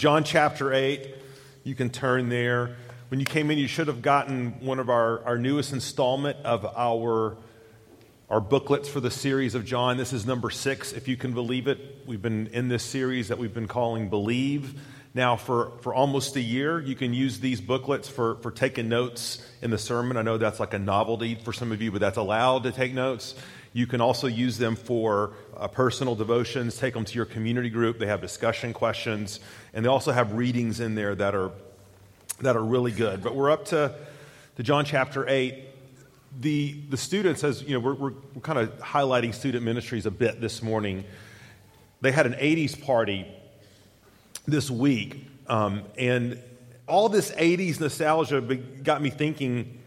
John chapter 8, you can turn there. When you came in, you should have gotten one of our, our newest installment of our, our booklets for the series of John. This is number six, if you can believe it. We've been in this series that we've been calling Believe. Now, for, for almost a year, you can use these booklets for, for taking notes in the sermon. I know that's like a novelty for some of you, but that's allowed to take notes. You can also use them for uh, personal devotions, take them to your community group. They have discussion questions, and they also have readings in there that are, that are really good. But we're up to, to John chapter 8. The, the students, as you know, we're, we're, we're kind of highlighting student ministries a bit this morning. They had an 80s party this week, um, and all this 80s nostalgia got me thinking.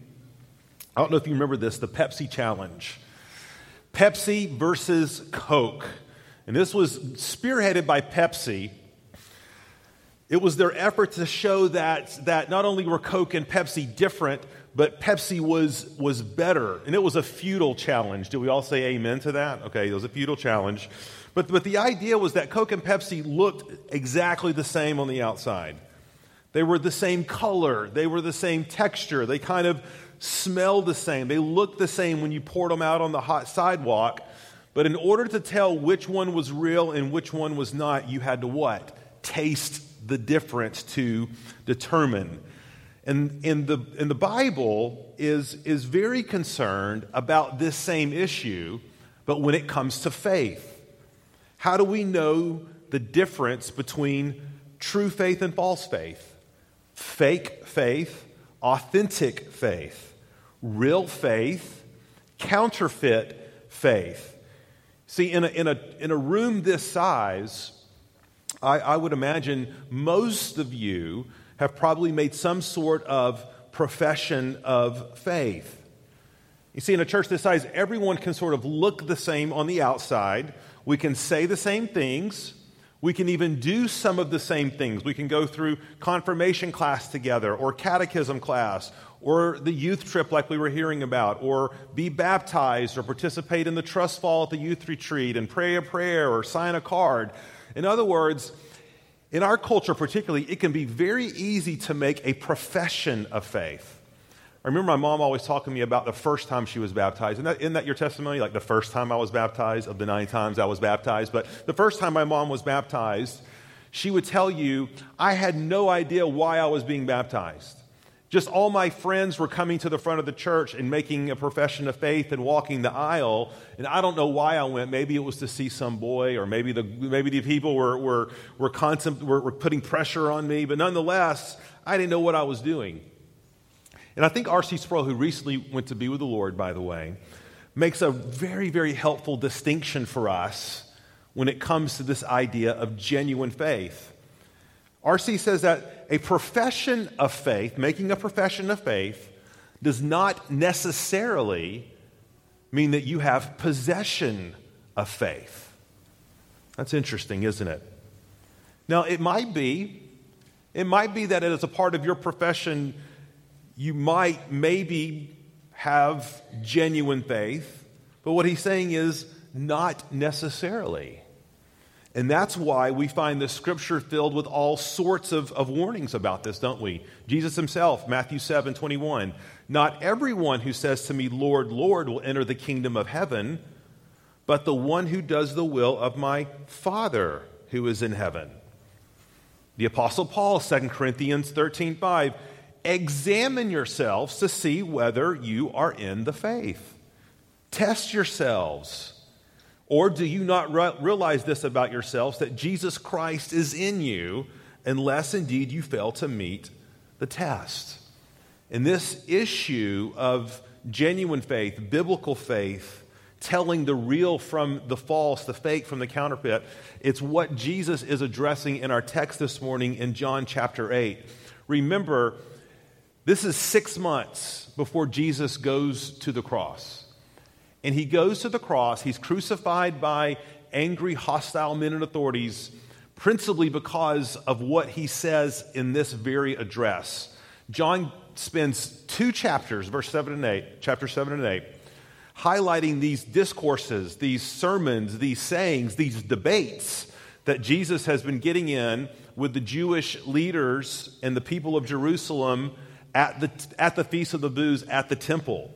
I don't know if you remember this the Pepsi Challenge. Pepsi versus Coke. And this was spearheaded by Pepsi. It was their effort to show that, that not only were Coke and Pepsi different, but Pepsi was, was better. And it was a futile challenge. Do we all say amen to that? Okay, it was a futile challenge. But, but the idea was that Coke and Pepsi looked exactly the same on the outside. They were the same color, they were the same texture, they kind of smell the same. They look the same when you poured them out on the hot sidewalk. But in order to tell which one was real and which one was not, you had to what? Taste the difference to determine. And, and, the, and the Bible is, is very concerned about this same issue, but when it comes to faith. How do we know the difference between true faith and false faith? Fake faith, authentic faith real faith, counterfeit faith. See, in a, in a, in a room this size, I, I would imagine most of you have probably made some sort of profession of faith. You see, in a church this size, everyone can sort of look the same on the outside. We can say the same things. We can even do some of the same things. We can go through confirmation class together, or catechism class, or the youth trip like we were hearing about, or be baptized, or participate in the trust fall at the youth retreat and pray a prayer or sign a card. In other words, in our culture particularly, it can be very easy to make a profession of faith. I remember my mom always talking to me about the first time she was baptized. Isn't that, isn't that your testimony? Like the first time I was baptized, of the nine times I was baptized. But the first time my mom was baptized, she would tell you, I had no idea why I was being baptized. Just all my friends were coming to the front of the church and making a profession of faith and walking the aisle. And I don't know why I went. Maybe it was to see some boy, or maybe the, maybe the people were, were, were, constant, were, were putting pressure on me. But nonetheless, I didn't know what I was doing. And I think R.C. Sproul, who recently went to be with the Lord, by the way, makes a very, very helpful distinction for us when it comes to this idea of genuine faith. R.C. says that a profession of faith, making a profession of faith, does not necessarily mean that you have possession of faith. That's interesting, isn't it? Now, it might be, it might be that as a part of your profession, you might maybe have genuine faith, but what he's saying is not necessarily. And that's why we find the scripture filled with all sorts of, of warnings about this, don't we? Jesus himself, Matthew 7 21. Not everyone who says to me, Lord, Lord, will enter the kingdom of heaven, but the one who does the will of my Father who is in heaven. The Apostle Paul, 2 Corinthians 13 5. Examine yourselves to see whether you are in the faith. Test yourselves. Or do you not re- realize this about yourselves that Jesus Christ is in you, unless indeed you fail to meet the test? And this issue of genuine faith, biblical faith, telling the real from the false, the fake from the counterfeit, it's what Jesus is addressing in our text this morning in John chapter 8. Remember, this is six months before Jesus goes to the cross. And he goes to the cross. He's crucified by angry, hostile men and authorities, principally because of what he says in this very address. John spends two chapters, verse 7 and 8, chapter 7 and 8, highlighting these discourses, these sermons, these sayings, these debates that Jesus has been getting in with the Jewish leaders and the people of Jerusalem at the, at the Feast of the Booths at the temple.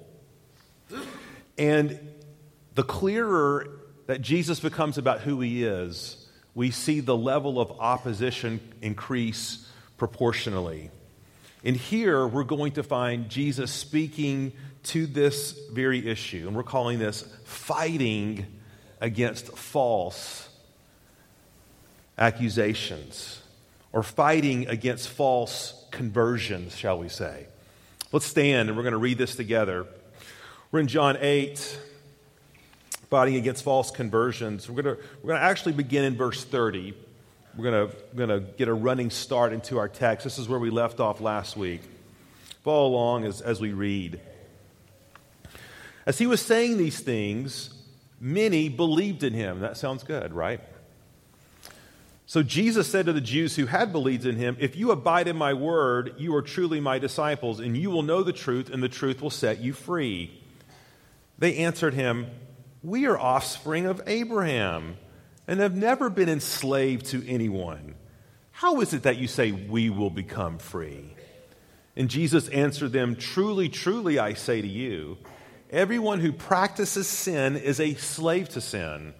And the clearer that Jesus becomes about who he is, we see the level of opposition increase proportionally. And here we're going to find Jesus speaking to this very issue, and we're calling this fighting against false accusations or fighting against false conversions, shall we say. Let's stand and we're going to read this together. We're in John 8, fighting against false conversions. We're going we're to actually begin in verse 30. We're going to, we're going to get a running start into our text. This is where we left off last week. Follow along as, as we read. As he was saying these things, many believed in him. That sounds good, right? So Jesus said to the Jews who had believed in him, If you abide in my word, you are truly my disciples, and you will know the truth, and the truth will set you free. They answered him, We are offspring of Abraham, and have never been enslaved to anyone. How is it that you say we will become free? And Jesus answered them, Truly, truly, I say to you, everyone who practices sin is a slave to sin.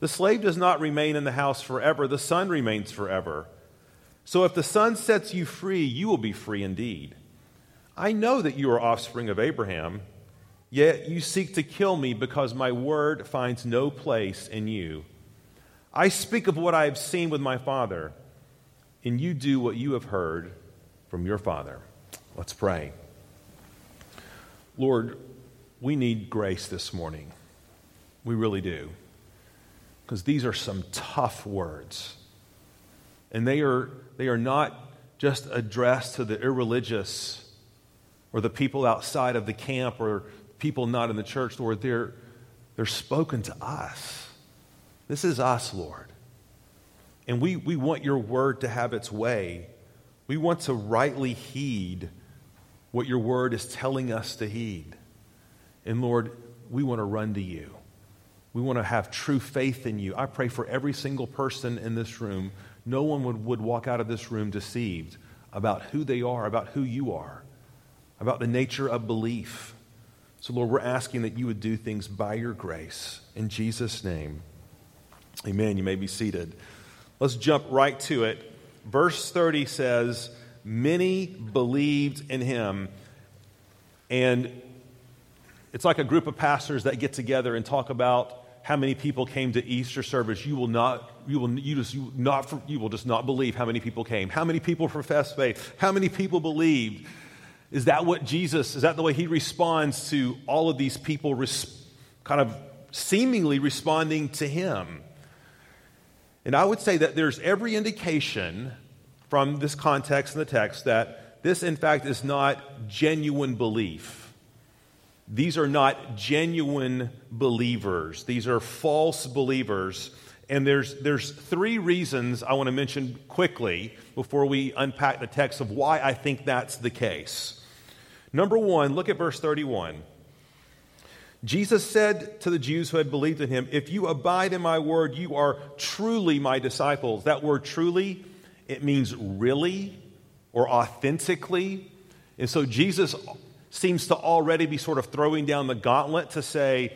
The slave does not remain in the house forever, the son remains forever. So if the son sets you free, you will be free indeed. I know that you are offspring of Abraham, yet you seek to kill me because my word finds no place in you. I speak of what I have seen with my father, and you do what you have heard from your father. Let's pray. Lord, we need grace this morning. We really do because these are some tough words. And they are, they are not just addressed to the irreligious or the people outside of the camp or people not in the church, Lord. They're, they're spoken to us. This is us, Lord. And we, we want your word to have its way. We want to rightly heed what your word is telling us to heed. And Lord, we want to run to you. We want to have true faith in you. I pray for every single person in this room. No one would, would walk out of this room deceived about who they are, about who you are, about the nature of belief. So, Lord, we're asking that you would do things by your grace. In Jesus' name, amen. You may be seated. Let's jump right to it. Verse 30 says, Many believed in him. And it's like a group of pastors that get together and talk about how many people came to Easter service, you will not, you will, you just, you not, you will just not believe how many people came. How many people professed faith? How many people believed? Is that what Jesus, is that the way he responds to all of these people res, kind of seemingly responding to him? And I would say that there's every indication from this context in the text that this, in fact, is not genuine belief. These are not genuine believers. These are false believers. And there's, there's three reasons I want to mention quickly before we unpack the text of why I think that's the case. Number one, look at verse 31. Jesus said to the Jews who had believed in him, If you abide in my word, you are truly my disciples. That word truly, it means really or authentically. And so Jesus seems to already be sort of throwing down the gauntlet to say,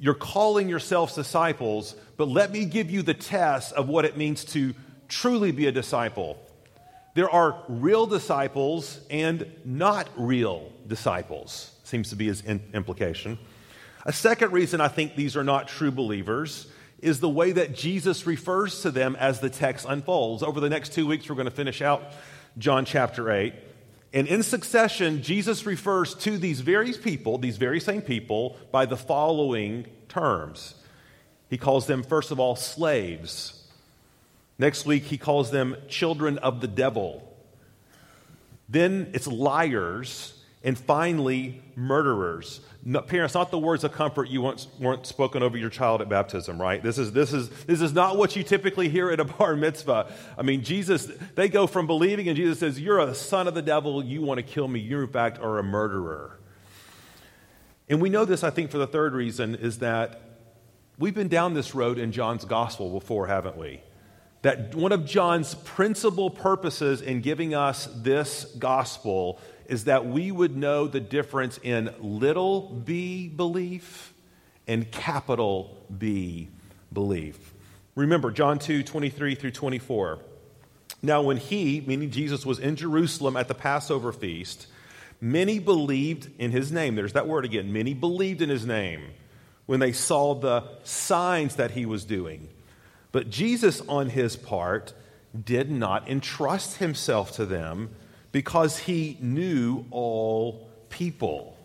You're calling yourselves disciples, but let me give you the test of what it means to truly be a disciple. There are real disciples and not real disciples, seems to be his implication. A second reason I think these are not true believers is the way that Jesus refers to them as the text unfolds. Over the next two weeks, we're going to finish out John chapter 8. And in succession, Jesus refers to these very people, these very same people, by the following terms. He calls them, first of all, slaves. Next week, he calls them children of the devil. Then it's liars. And finally, murderers. No, parents, not the words of comfort you once weren't spoken over your child at baptism, right? This is, this, is, this is not what you typically hear at a bar mitzvah. I mean, Jesus, they go from believing, and Jesus says, You're a son of the devil, you want to kill me, you, in fact, are a murderer. And we know this, I think, for the third reason is that we've been down this road in John's gospel before, haven't we? That one of John's principal purposes in giving us this gospel is that we would know the difference in little b belief and capital B belief. Remember John 2 23 through 24. Now, when he, meaning Jesus, was in Jerusalem at the Passover feast, many believed in his name. There's that word again. Many believed in his name when they saw the signs that he was doing. But Jesus, on his part, did not entrust himself to them because he knew all people.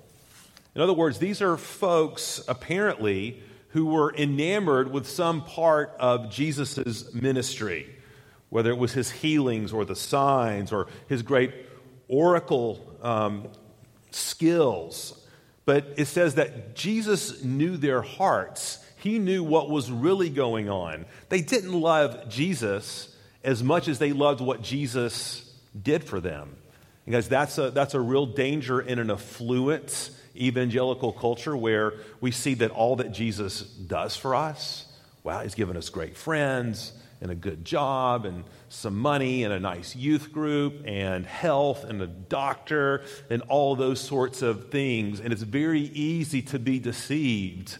In other words, these are folks apparently who were enamored with some part of Jesus' ministry, whether it was his healings or the signs or his great oracle um, skills. But it says that Jesus knew their hearts. He knew what was really going on. They didn't love Jesus as much as they loved what Jesus did for them. And guys, that's a, that's a real danger in an affluent evangelical culture where we see that all that Jesus does for us, wow, he's given us great friends and a good job and some money and a nice youth group and health and a doctor and all those sorts of things. And it's very easy to be deceived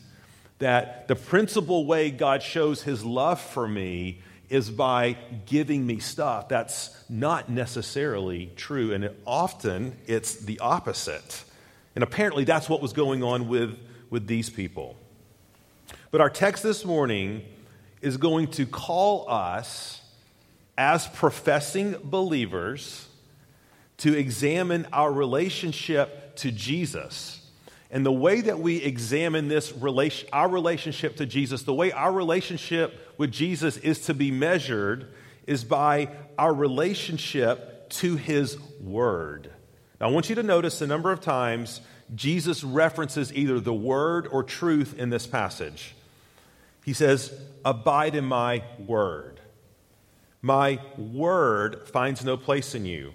that the principal way God shows his love for me is by giving me stuff. That's not necessarily true, and it, often it's the opposite. And apparently, that's what was going on with, with these people. But our text this morning is going to call us, as professing believers, to examine our relationship to Jesus and the way that we examine this relation, our relationship to Jesus, the way our relationship with Jesus is to be measured is by our relationship to his word. Now, I want you to notice the number of times Jesus references either the word or truth in this passage. He says, Abide in my word. My word finds no place in you.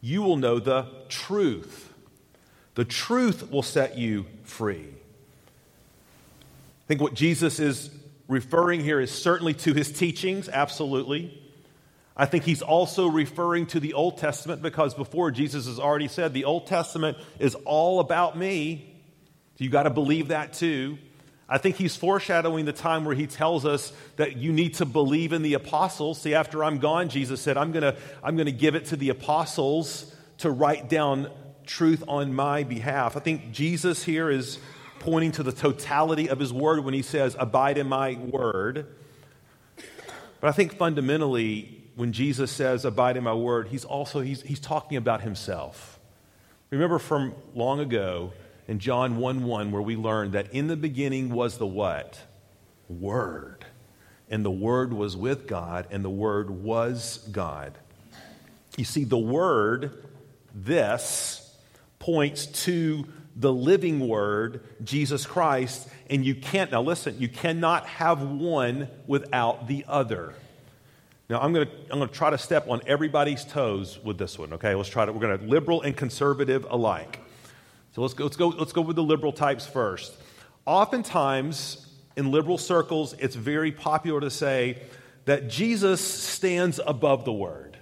You will know the truth the truth will set you free. I think what Jesus is referring here is certainly to his teachings, absolutely. I think he's also referring to the Old Testament because before Jesus has already said the Old Testament is all about me. You got to believe that too. I think he's foreshadowing the time where he tells us that you need to believe in the apostles. See, after I'm gone, Jesus said, I'm going to I'm going to give it to the apostles to write down truth on my behalf. I think Jesus here is pointing to the totality of his word when he says, Abide in my word. But I think fundamentally, when Jesus says, Abide in my word, he's also he's, he's talking about himself. Remember from long ago in John 1 1, where we learned that in the beginning was the what? Word. And the Word was with God, and the Word was God. You see, the Word, this, points to the living word, Jesus Christ, and you can't, now listen, you cannot have one without the other. Now, I'm going to I'm going to try to step on everybody's toes with this one, okay? Let's try to, we're going to liberal and conservative alike. So let's go, let's go, let's go with the liberal types first. Oftentimes, in liberal circles, it's very popular to say that Jesus stands above the word.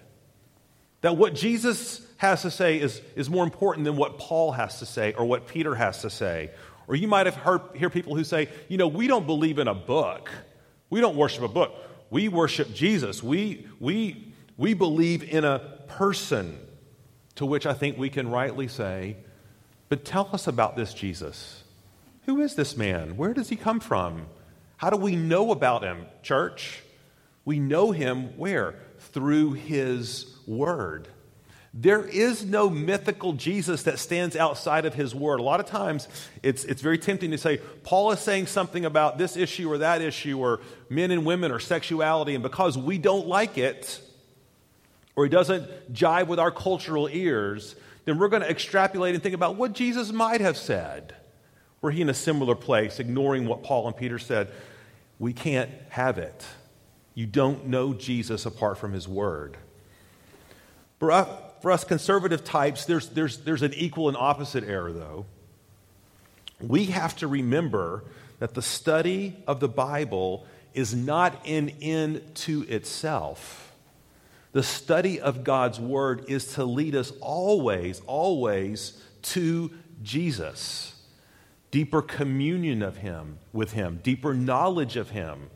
That what Jesus has to say is, is more important than what Paul has to say or what Peter has to say. Or you might have heard hear people who say, you know, we don't believe in a book. We don't worship a book. We worship Jesus. We, we, we believe in a person. To which I think we can rightly say, but tell us about this Jesus. Who is this man? Where does he come from? How do we know about him, church? We know him where? Through his word. There is no mythical Jesus that stands outside of his word. A lot of times it's, it's very tempting to say, Paul is saying something about this issue or that issue or men and women or sexuality, and because we don't like it or it doesn't jive with our cultural ears, then we're going to extrapolate and think about what Jesus might have said. Were he in a similar place, ignoring what Paul and Peter said? We can't have it. You don't know Jesus apart from his word for us conservative types, there's, there's, there's an equal and opposite error, though. We have to remember that the study of the Bible is not an end to itself. The study of God's Word is to lead us always, always to Jesus. Deeper communion of Him, with Him, deeper knowledge of Him,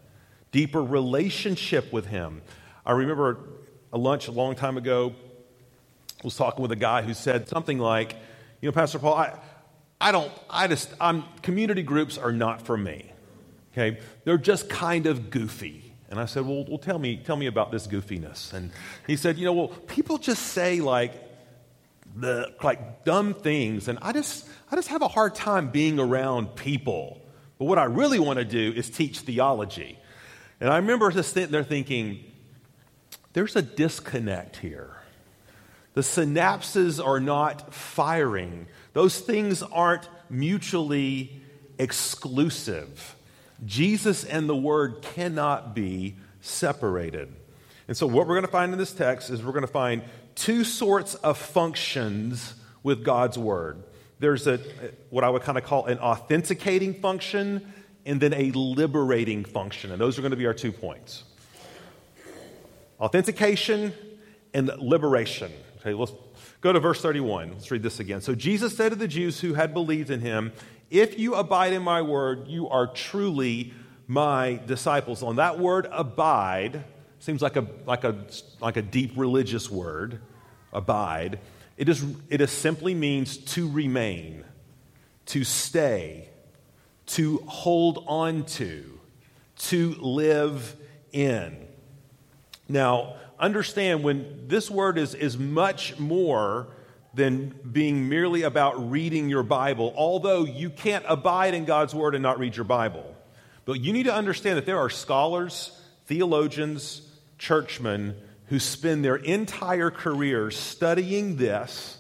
deeper relationship with Him. I remember a lunch a long time ago, was talking with a guy who said something like, You know, Pastor Paul, I, I don't, I just, I'm, community groups are not for me. Okay? They're just kind of goofy. And I said, well, well, tell me, tell me about this goofiness. And he said, you know, well, people just say like the like dumb things, and I just, I just have a hard time being around people. But what I really want to do is teach theology. And I remember just sitting there thinking, there's a disconnect here. The synapses are not firing. Those things aren't mutually exclusive. Jesus and the Word cannot be separated. And so, what we're going to find in this text is we're going to find two sorts of functions with God's Word. There's a, what I would kind of call an authenticating function and then a liberating function. And those are going to be our two points authentication and liberation. Okay, let's go to verse 31. Let's read this again. So Jesus said to the Jews who had believed in him, If you abide in my word, you are truly my disciples. On that word abide seems like a, like a, like a deep religious word, abide. It, is, it is simply means to remain, to stay, to hold on to, to live in. Now, understand when this word is, is much more than being merely about reading your Bible, although you can't abide in God's word and not read your Bible. But you need to understand that there are scholars, theologians, churchmen who spend their entire careers studying this.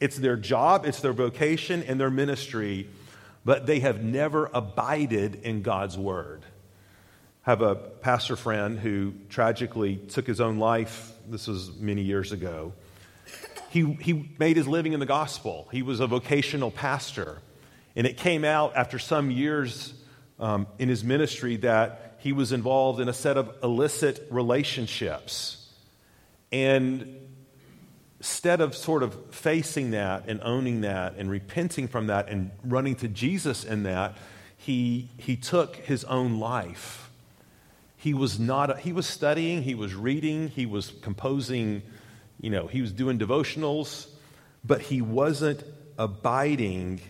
It's their job, it's their vocation, and their ministry, but they have never abided in God's word have a pastor friend who tragically took his own life. This was many years ago. He, he made his living in the gospel. He was a vocational pastor. And it came out after some years um, in his ministry that he was involved in a set of illicit relationships. And instead of sort of facing that and owning that and repenting from that and running to Jesus in that, he, he took his own life he was not, he was studying, he was reading, he was composing, you know, he was doing devotionals, but he wasn't abiding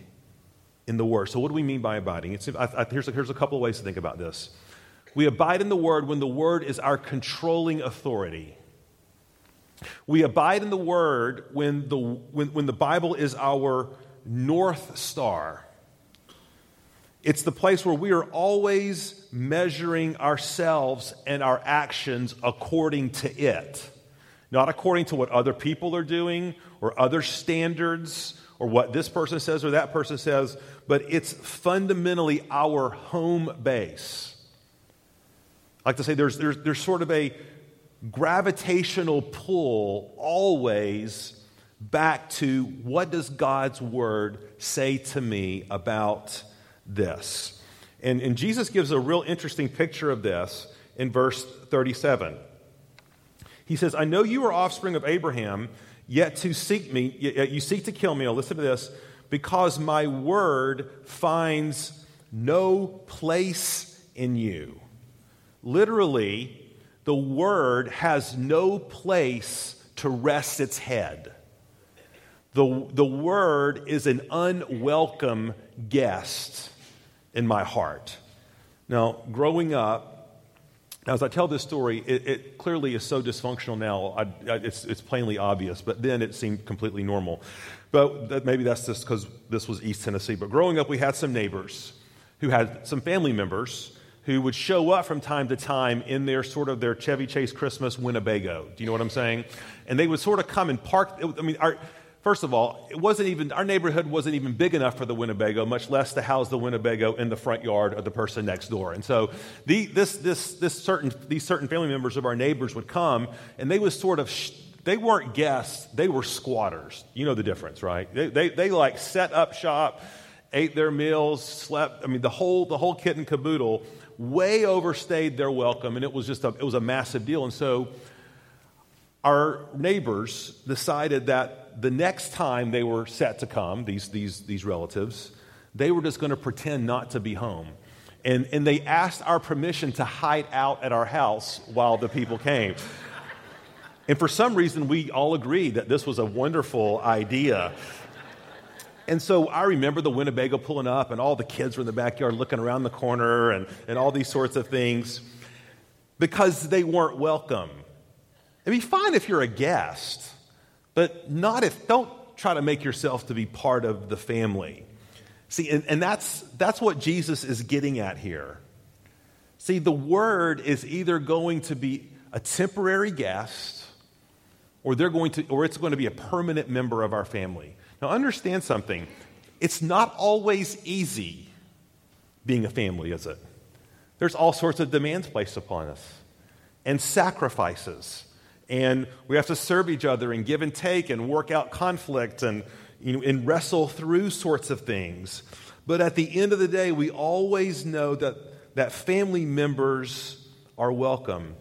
in the Word. So, what do we mean by abiding? It's, I, I, here's, a, here's a couple of ways to think about this. We abide in the Word when the Word is our controlling authority. We abide in the Word when the, when, when the Bible is our North Star. It's the place where we are always measuring ourselves and our actions according to it, not according to what other people are doing or other standards or what this person says or that person says, but it's fundamentally our home base. I like to say there's, there's, there's sort of a gravitational pull always back to what does God's word say to me about this. And, and Jesus gives a real interesting picture of this in verse 37. He says, I know you are offspring of Abraham, yet to seek me, yet you seek to kill me. Now listen to this. Because my word finds no place in you. Literally, the word has no place to rest its head. The, the word is an unwelcome guest in my heart. Now, growing up, as I tell this story, it, it clearly is so dysfunctional now. I, I, it's, it's, plainly obvious, but then it seemed completely normal. But that, maybe that's just because this was East Tennessee. But growing up, we had some neighbors who had some family members who would show up from time to time in their sort of their Chevy Chase Christmas Winnebago. Do you know what I'm saying? And they would sort of come and park. I mean, our, First of all, it wasn't even, our neighborhood wasn't even big enough for the Winnebago, much less to house the Winnebago in the front yard of the person next door. And so the, this, this, this certain, these certain family members of our neighbors would come, and they was sort of, sh- they weren't guests, they were squatters. You know the difference, right? They, they, they like set up shop, ate their meals, slept. I mean, the whole, the whole kit and caboodle way overstayed their welcome, and it was just a, it was a massive deal. And so our neighbors decided the next time they were set to come, these, these, these relatives, they were just going to pretend not to be home. And, and they asked our permission to hide out at our house while the people came. And for some reason, we all agreed that this was a wonderful idea. And so I remember the Winnebago pulling up, and all the kids were in the backyard looking around the corner and, and all these sorts of things because they weren't welcome. It'd be fine if you're a guest, but not if, don't try to make yourself to be part of the family. See, and, and that's, that's what Jesus is getting at here. See, the word is either going to be a temporary guest or they're going to or it's going to be a permanent member of our family. Now understand something. It's not always easy being a family, is it? There's all sorts of demands placed upon us and sacrifices. And we have to serve each other and give and take and work out conflict and you know, and wrestle through sorts of things. But at the end of the day, we always know that, that family members are welcome.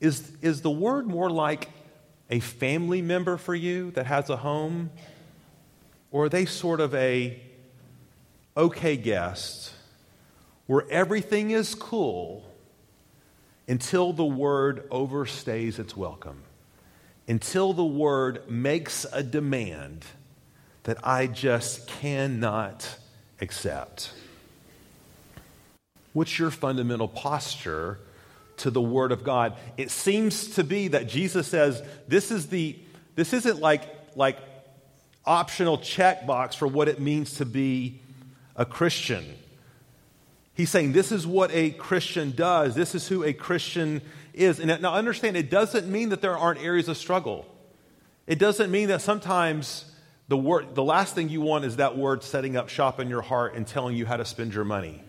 Is, is the word more like a family member for you that has a home? Or are they sort of a okay guest where everything is cool until the word overstays its welcome? Until the word makes a demand that I just cannot accept. What's your fundamental posture to the Word of God? It seems to be that Jesus says this is the this isn't like like optional checkbox for what it means to be a Christian. He's saying this is what a Christian does. This is who a Christian is. And now understand, it doesn't mean that there aren't areas of struggle. It doesn't mean that sometimes the, word, the last thing you want is that word setting up shop in your heart and telling you how to spend your money,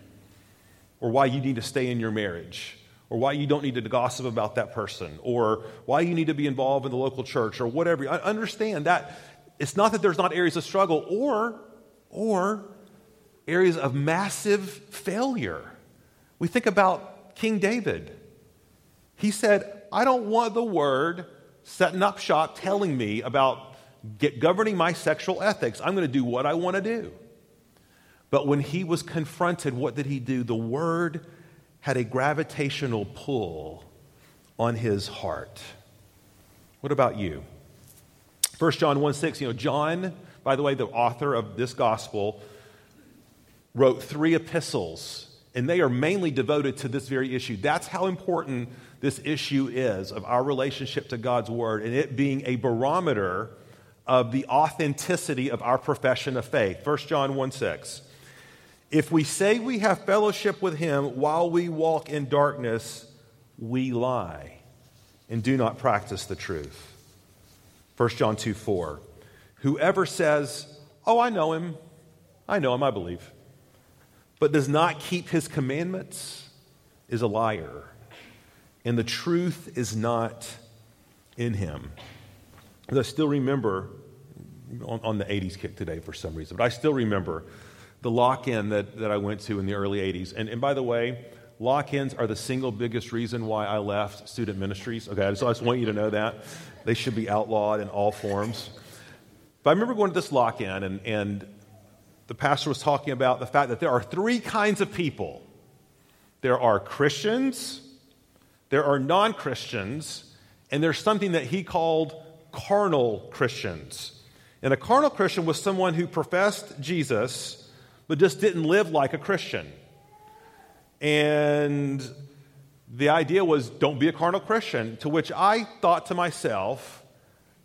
or why you need to stay in your marriage, or why you don't need to gossip about that person, or why you need to be involved in the local church, or whatever. I understand that it's not that there's not areas of struggle, or, or areas of massive failure. We think about King David. He said, I don't want the word setting up shop telling me about get, governing my sexual ethics. I'm going to do what I want to do. But when he was confronted, what did he do? The word had a gravitational pull on his heart. What about you? 1 John 1 6, you know, John, by the way, the author of this gospel, wrote three epistles, and they are mainly devoted to this very issue. That's how important this issue is of our relationship to God's word and it being a barometer of the authenticity of our profession of faith. 1 John 1 6. If we say we have fellowship with him while we walk in darkness, we lie and do not practice the truth. 1 John 2 4. Whoever says, Oh, I know him, I know him, I believe, but does not keep his commandments is a liar, and the truth is not in him. I still remember on, on the 80s kick today for some reason, but I still remember the lock in that, that I went to in the early 80s. And, and by the way, lock ins are the single biggest reason why I left student ministries. Okay, so I just want you to know that. They should be outlawed in all forms. But I remember going to this lock in, and, and the pastor was talking about the fact that there are three kinds of people there are Christians, there are non Christians, and there's something that he called carnal Christians. And a carnal Christian was someone who professed Jesus, but just didn't live like a Christian. And the idea was don't be a carnal Christian, to which I thought to myself,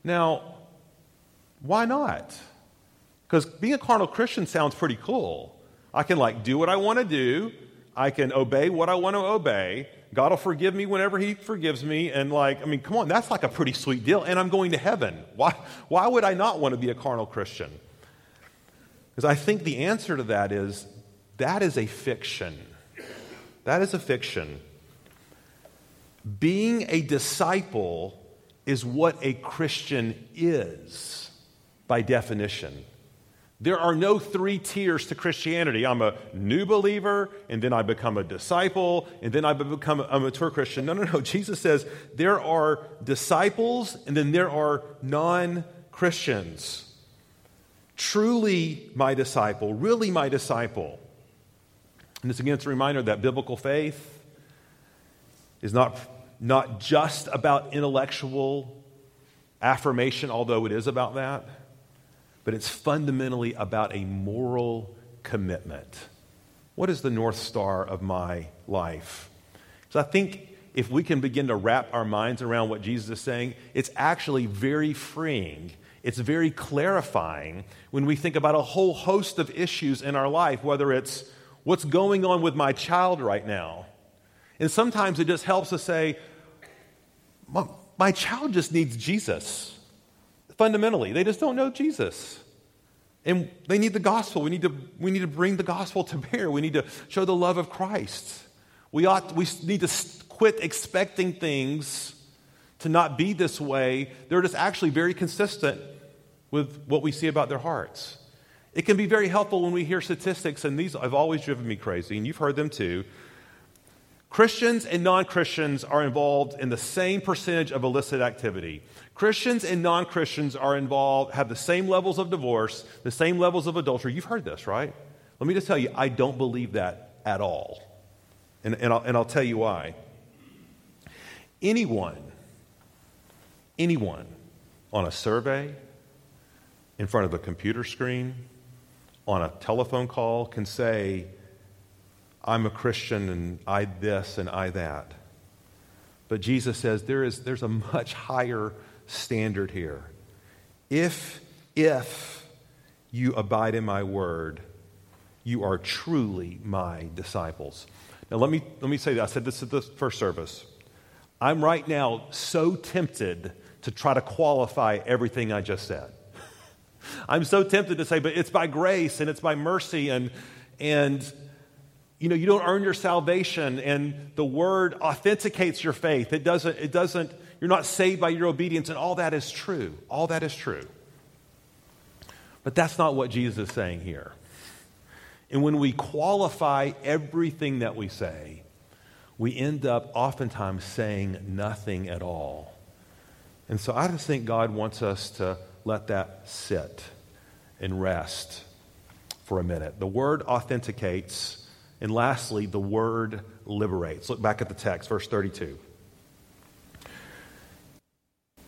now, why not? Because being a carnal Christian sounds pretty cool. I can like do what I want to do, I can obey what I want to obey, God will forgive me whenever He forgives me. And, like, I mean, come on, that's like a pretty sweet deal. And I'm going to heaven. Why, why would I not want to be a carnal Christian? Because I think the answer to that is that is a fiction. That is a fiction. Being a disciple is what a Christian is by definition. There are no three tiers to Christianity. I'm a new believer, and then I become a disciple, and then I become a mature Christian. No, no, no. Jesus says there are disciples, and then there are non Christians. Truly my disciple, really my disciple. And it's again, it's a reminder that biblical faith is not, not just about intellectual affirmation, although it is about that but it's fundamentally about a moral commitment. What is the North Star of my life? So I think if we can begin to wrap our minds around what Jesus is saying, it's actually very freeing. It's very clarifying when we think about a whole host of issues in our life, whether it's what's going on with my child right now. And sometimes it just helps us say, my child just needs Jesus fundamentally. They just don't know Jesus. And they need the gospel. We need to, we need to bring the gospel to bear. We need to show the love of Christ. We, ought, we need to quit expecting things to not be this way. They're just actually very consistent with what we see about their hearts. It can be very helpful when we hear statistics, and these have always driven me crazy, and you've heard them too. Christians and non Christians are involved in the same percentage of illicit activity. Christians and non Christians are involved, have the same levels of divorce, the same levels of adultery. You've heard this, right? Let me just tell you, I don't believe that at all. And, and, I'll, and I'll tell you why. Anyone, anyone on a survey, in front of a computer screen, on a telephone call can say, I'm a Christian and I this and I that. But Jesus says there is, there's a much higher standard here. If, if you abide in my word, you are truly my disciples. Now, let me, let me say that. I said this at the first service. I'm right now so tempted to try to qualify everything I just said. I'm so tempted to say, but it's by grace and it's by mercy and, and you know, you don't earn your salvation and the word authenticates your faith. It doesn't, it doesn't, you're not saved by your obedience, and all that is true. All that is true. But that's not what Jesus is saying here. And when we qualify everything that we say, we end up oftentimes saying nothing at all. And so I just think God wants us to let that sit and rest for a minute. The word authenticates, and lastly, the word liberates. Look back at the text, verse 32.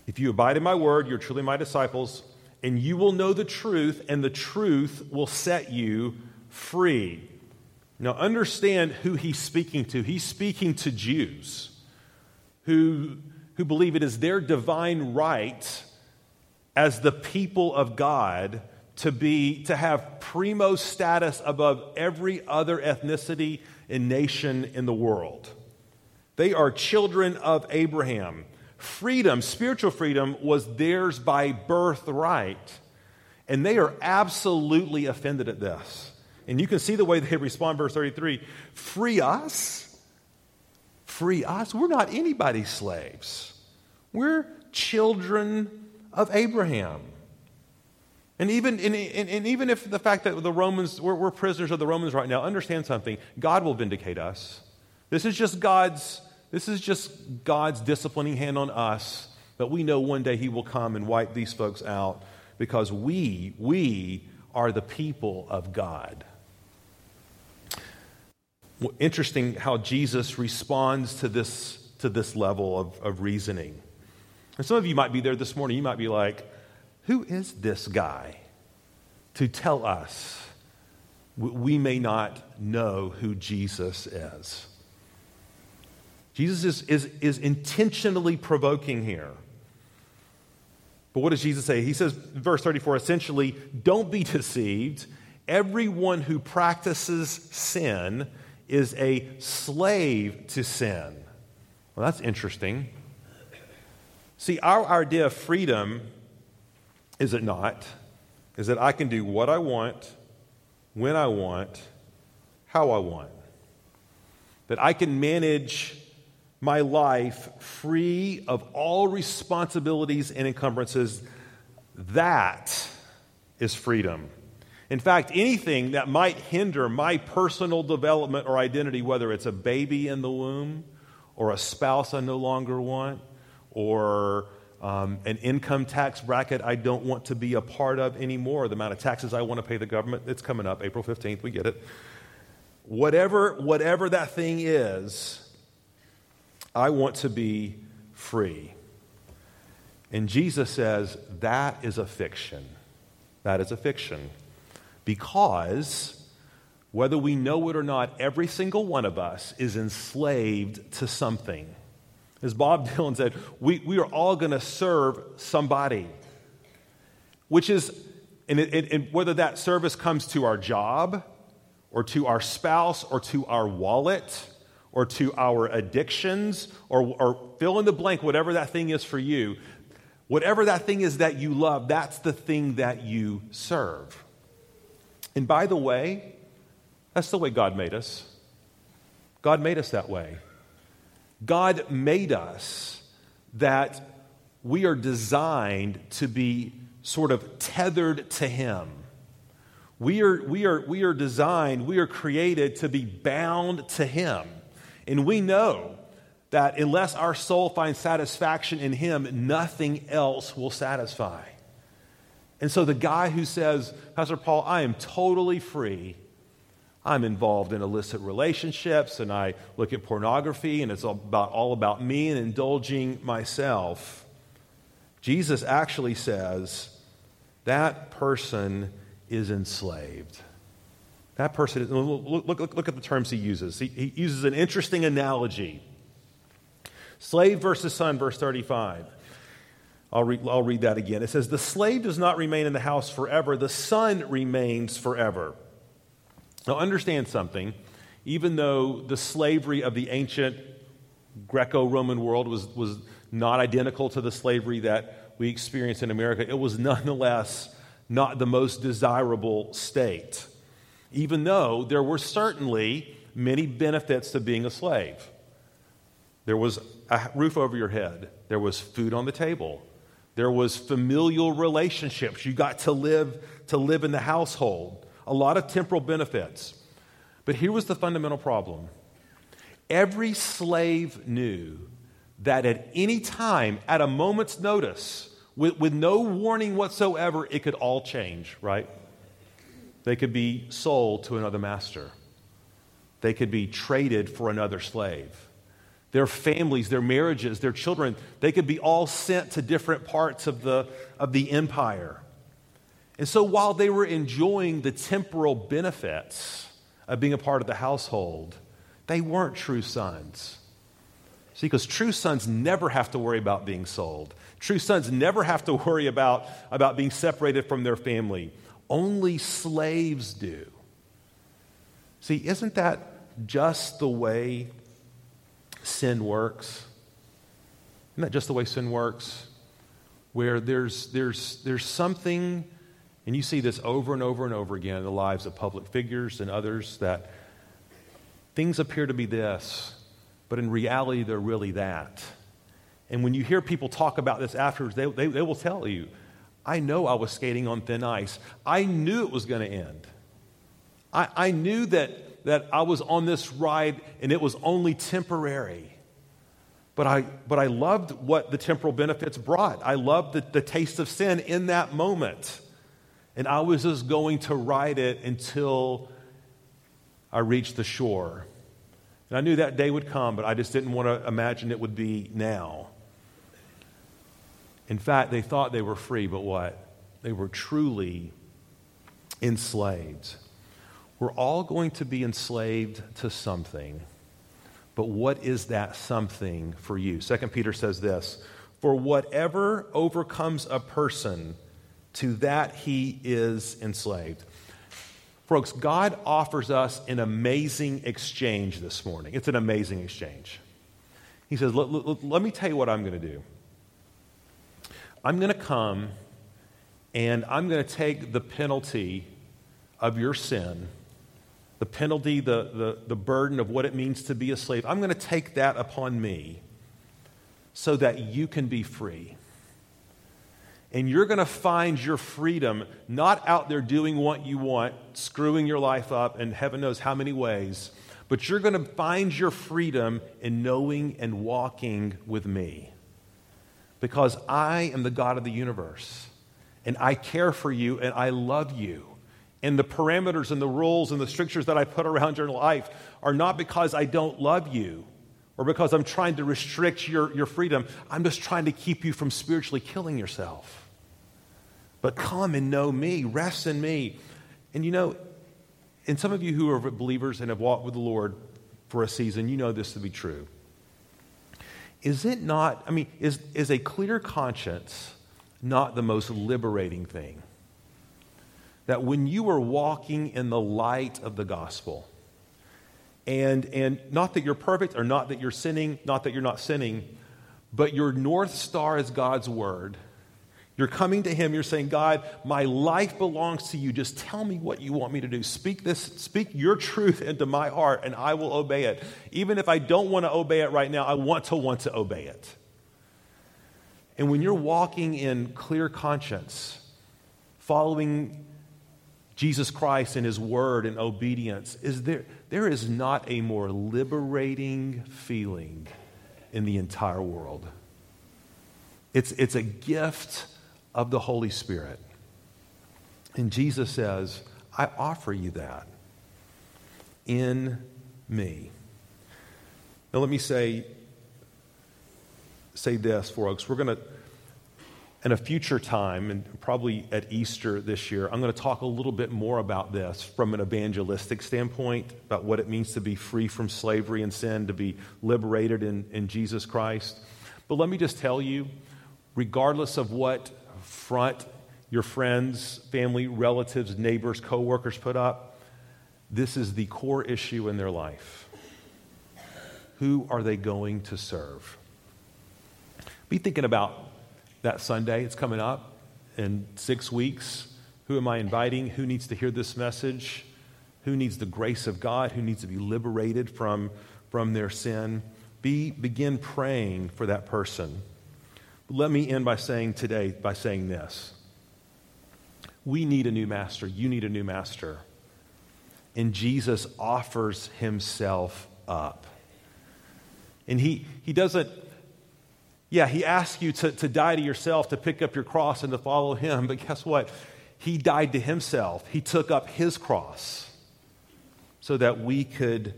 If you abide in my word, you're truly my disciples, and you will know the truth, and the truth will set you free. Now, understand who he's speaking to. He's speaking to Jews who, who believe it is their divine right as the people of God to be to have primo status above every other ethnicity and nation in the world. They are children of Abraham freedom, spiritual freedom, was theirs by birthright. And they are absolutely offended at this. And you can see the way they respond, verse 33 Free us? Free us? We're not anybody's slaves. We're children of Abraham. And even, and, and even if the fact that the Romans, we're, we're prisoners of the Romans right now, understand something. God will vindicate us. This is just God's this is just God's disciplining hand on us, but we know one day He will come and wipe these folks out because we, we are the people of God. Interesting how Jesus responds to this, to this level of, of reasoning. And some of you might be there this morning, you might be like, who is this guy to tell us we may not know who Jesus is? Jesus is, is, is intentionally provoking here. But what does Jesus say? He says, verse 34, essentially, don't be deceived. Everyone who practices sin is a slave to sin. Well, that's interesting. See, our idea of freedom, is it not, is that I can do what I want, when I want, how I want. That I can manage my life free of all responsibilities and encumbrances. That is freedom. In fact, anything that might hinder my personal development or identity, whether it's a baby in the womb, or a spouse I no longer want, or um, an income tax bracket I don't want to be a part of anymore, the amount of taxes I want to pay the government, it's coming up April 15th, we get it. Whatever, whatever that thing is, I want to be free. And Jesus says that is a fiction. That is a fiction. Because whether we know it or not, every single one of us is enslaved to something. As Bob Dylan said, we, we are all going to serve somebody, which is, and, and whether that service comes to our job, or to our spouse, or to our wallet, or to our addictions, or, or fill in the blank, whatever that thing is for you, whatever that thing is that you love, that's the thing that you serve. And by the way, that's the way God made us. God made us that way. God made us that we are designed to be sort of tethered to Him. We are, we, are, we are designed, we are created to be bound to Him. And we know that unless our soul finds satisfaction in Him, nothing else will satisfy. And so the guy who says, Pastor Paul, I am totally free I'm involved in illicit relationships and I look at pornography and it's all about, all about me and indulging myself. Jesus actually says that person is enslaved. That person, is, look, look, look at the terms he uses. He, he uses an interesting analogy. Slave versus son, verse 35. I'll read, I'll read that again. It says, The slave does not remain in the house forever, the son remains forever. Now, understand something. Even though the slavery of the ancient Greco Roman world was, was not identical to the slavery that we experience in America, it was nonetheless not the most desirable state, even though there were certainly many benefits to being a slave. There was a roof over your head, there was food on the table, there was familial relationships. You got to live to live in the household a lot of temporal benefits. But here was the fundamental problem every slave knew that at any time, at a moment's notice, with, with no warning whatsoever, it could all change, right? They could be sold to another master. They could be traded for another slave. Their families, their marriages, their children, they could be all sent to different parts of the, of the empire. And so while they were enjoying the temporal benefits of being a part of the household, they weren't true sons. See, because true sons never have to worry about being sold. True sons never have to worry about, about being separated from their family. Only slaves do. See, isn't that just the way sin works? Isn't that just the way sin works? Where there's, there's, there's something and you see this over and over and over again in the lives of public figures and others that things appear to be this, but in reality, they're really that. And when you hear people talk about this afterwards, they, they, they will tell you, I know I was skating on thin ice. I knew it was going to end. I, I knew that, that I was on this ride and it was only temporary. But I, but I loved what the temporal benefits brought. I loved the, the taste of sin in that moment. And I was just going to ride it until I reached the shore. And I knew that day would come, but I just didn't want to imagine it would be now. In fact, they thought they were free, but what? They were truly enslaved. We're all going to be enslaved to something. But what is that something for you? Second Peter says this For whatever overcomes a person, to that he is enslaved. Folks, God offers us an amazing exchange this morning. It's an amazing exchange. He says, Let, let, let me tell you what I'm going to do. I'm going to come and I'm going to take the penalty of your sin, the penalty, the, the, the burden of what it means to be a slave. I'm going to take that upon me so that you can be free. And you're going to find your freedom not out there doing what you want, screwing your life up in heaven knows how many ways, but you're going to find your freedom in knowing and walking with me. Because I am the God of the universe, and I care for you, and I love you. And the parameters and the rules and the strictures that I put around your life are not because I don't love you or because I'm trying to restrict your, your freedom. I'm just trying to keep you from spiritually killing yourself. But come and know me, rest in me. And you know, and some of you who are believers and have walked with the Lord for a season, you know this to be true. Is it not, I mean, is, is a clear conscience not the most liberating thing? That when you are walking in the light of the gospel, and, and not that you're perfect or not that you're sinning, not that you're not sinning, but your North Star is God's Word. You're coming to Him, you're saying, God, my life belongs to you. Just tell me what you want me to do. Speak this, speak your truth into my heart, and I will obey it. Even if I don't want to obey it right now, I want to want to obey it. And when you're walking in clear conscience, following Jesus Christ and His Word and obedience, is there, there is not a more liberating feeling in the entire world. It's, it's a gift of the Holy Spirit. And Jesus says, I offer you that in me. Now, let me say, say this, for folks. We're going to in a future time, and probably at Easter this year, I'm going to talk a little bit more about this from an evangelistic standpoint, about what it means to be free from slavery and sin, to be liberated in, in Jesus Christ. But let me just tell you, regardless of what front your friends, family, relatives, neighbors, coworkers put up, this is the core issue in their life. Who are they going to serve? Be thinking about that Sunday. It's coming up in six weeks. Who am I inviting? Who needs to hear this message? Who needs the grace of God? Who needs to be liberated from, from their sin? Be, begin praying for that person. Let me end by saying today, by saying this. We need a new master. You need a new master. And Jesus offers himself up. And he, he doesn't yeah, he asks you to, to die to yourself, to pick up your cross and to follow him. But guess what? He died to himself. He took up his cross so that we could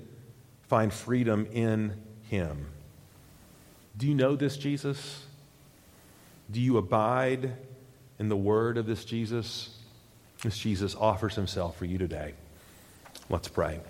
find freedom in him. Do you know this Jesus? Do you abide in the word of this Jesus? This Jesus offers himself for you today. Let's pray.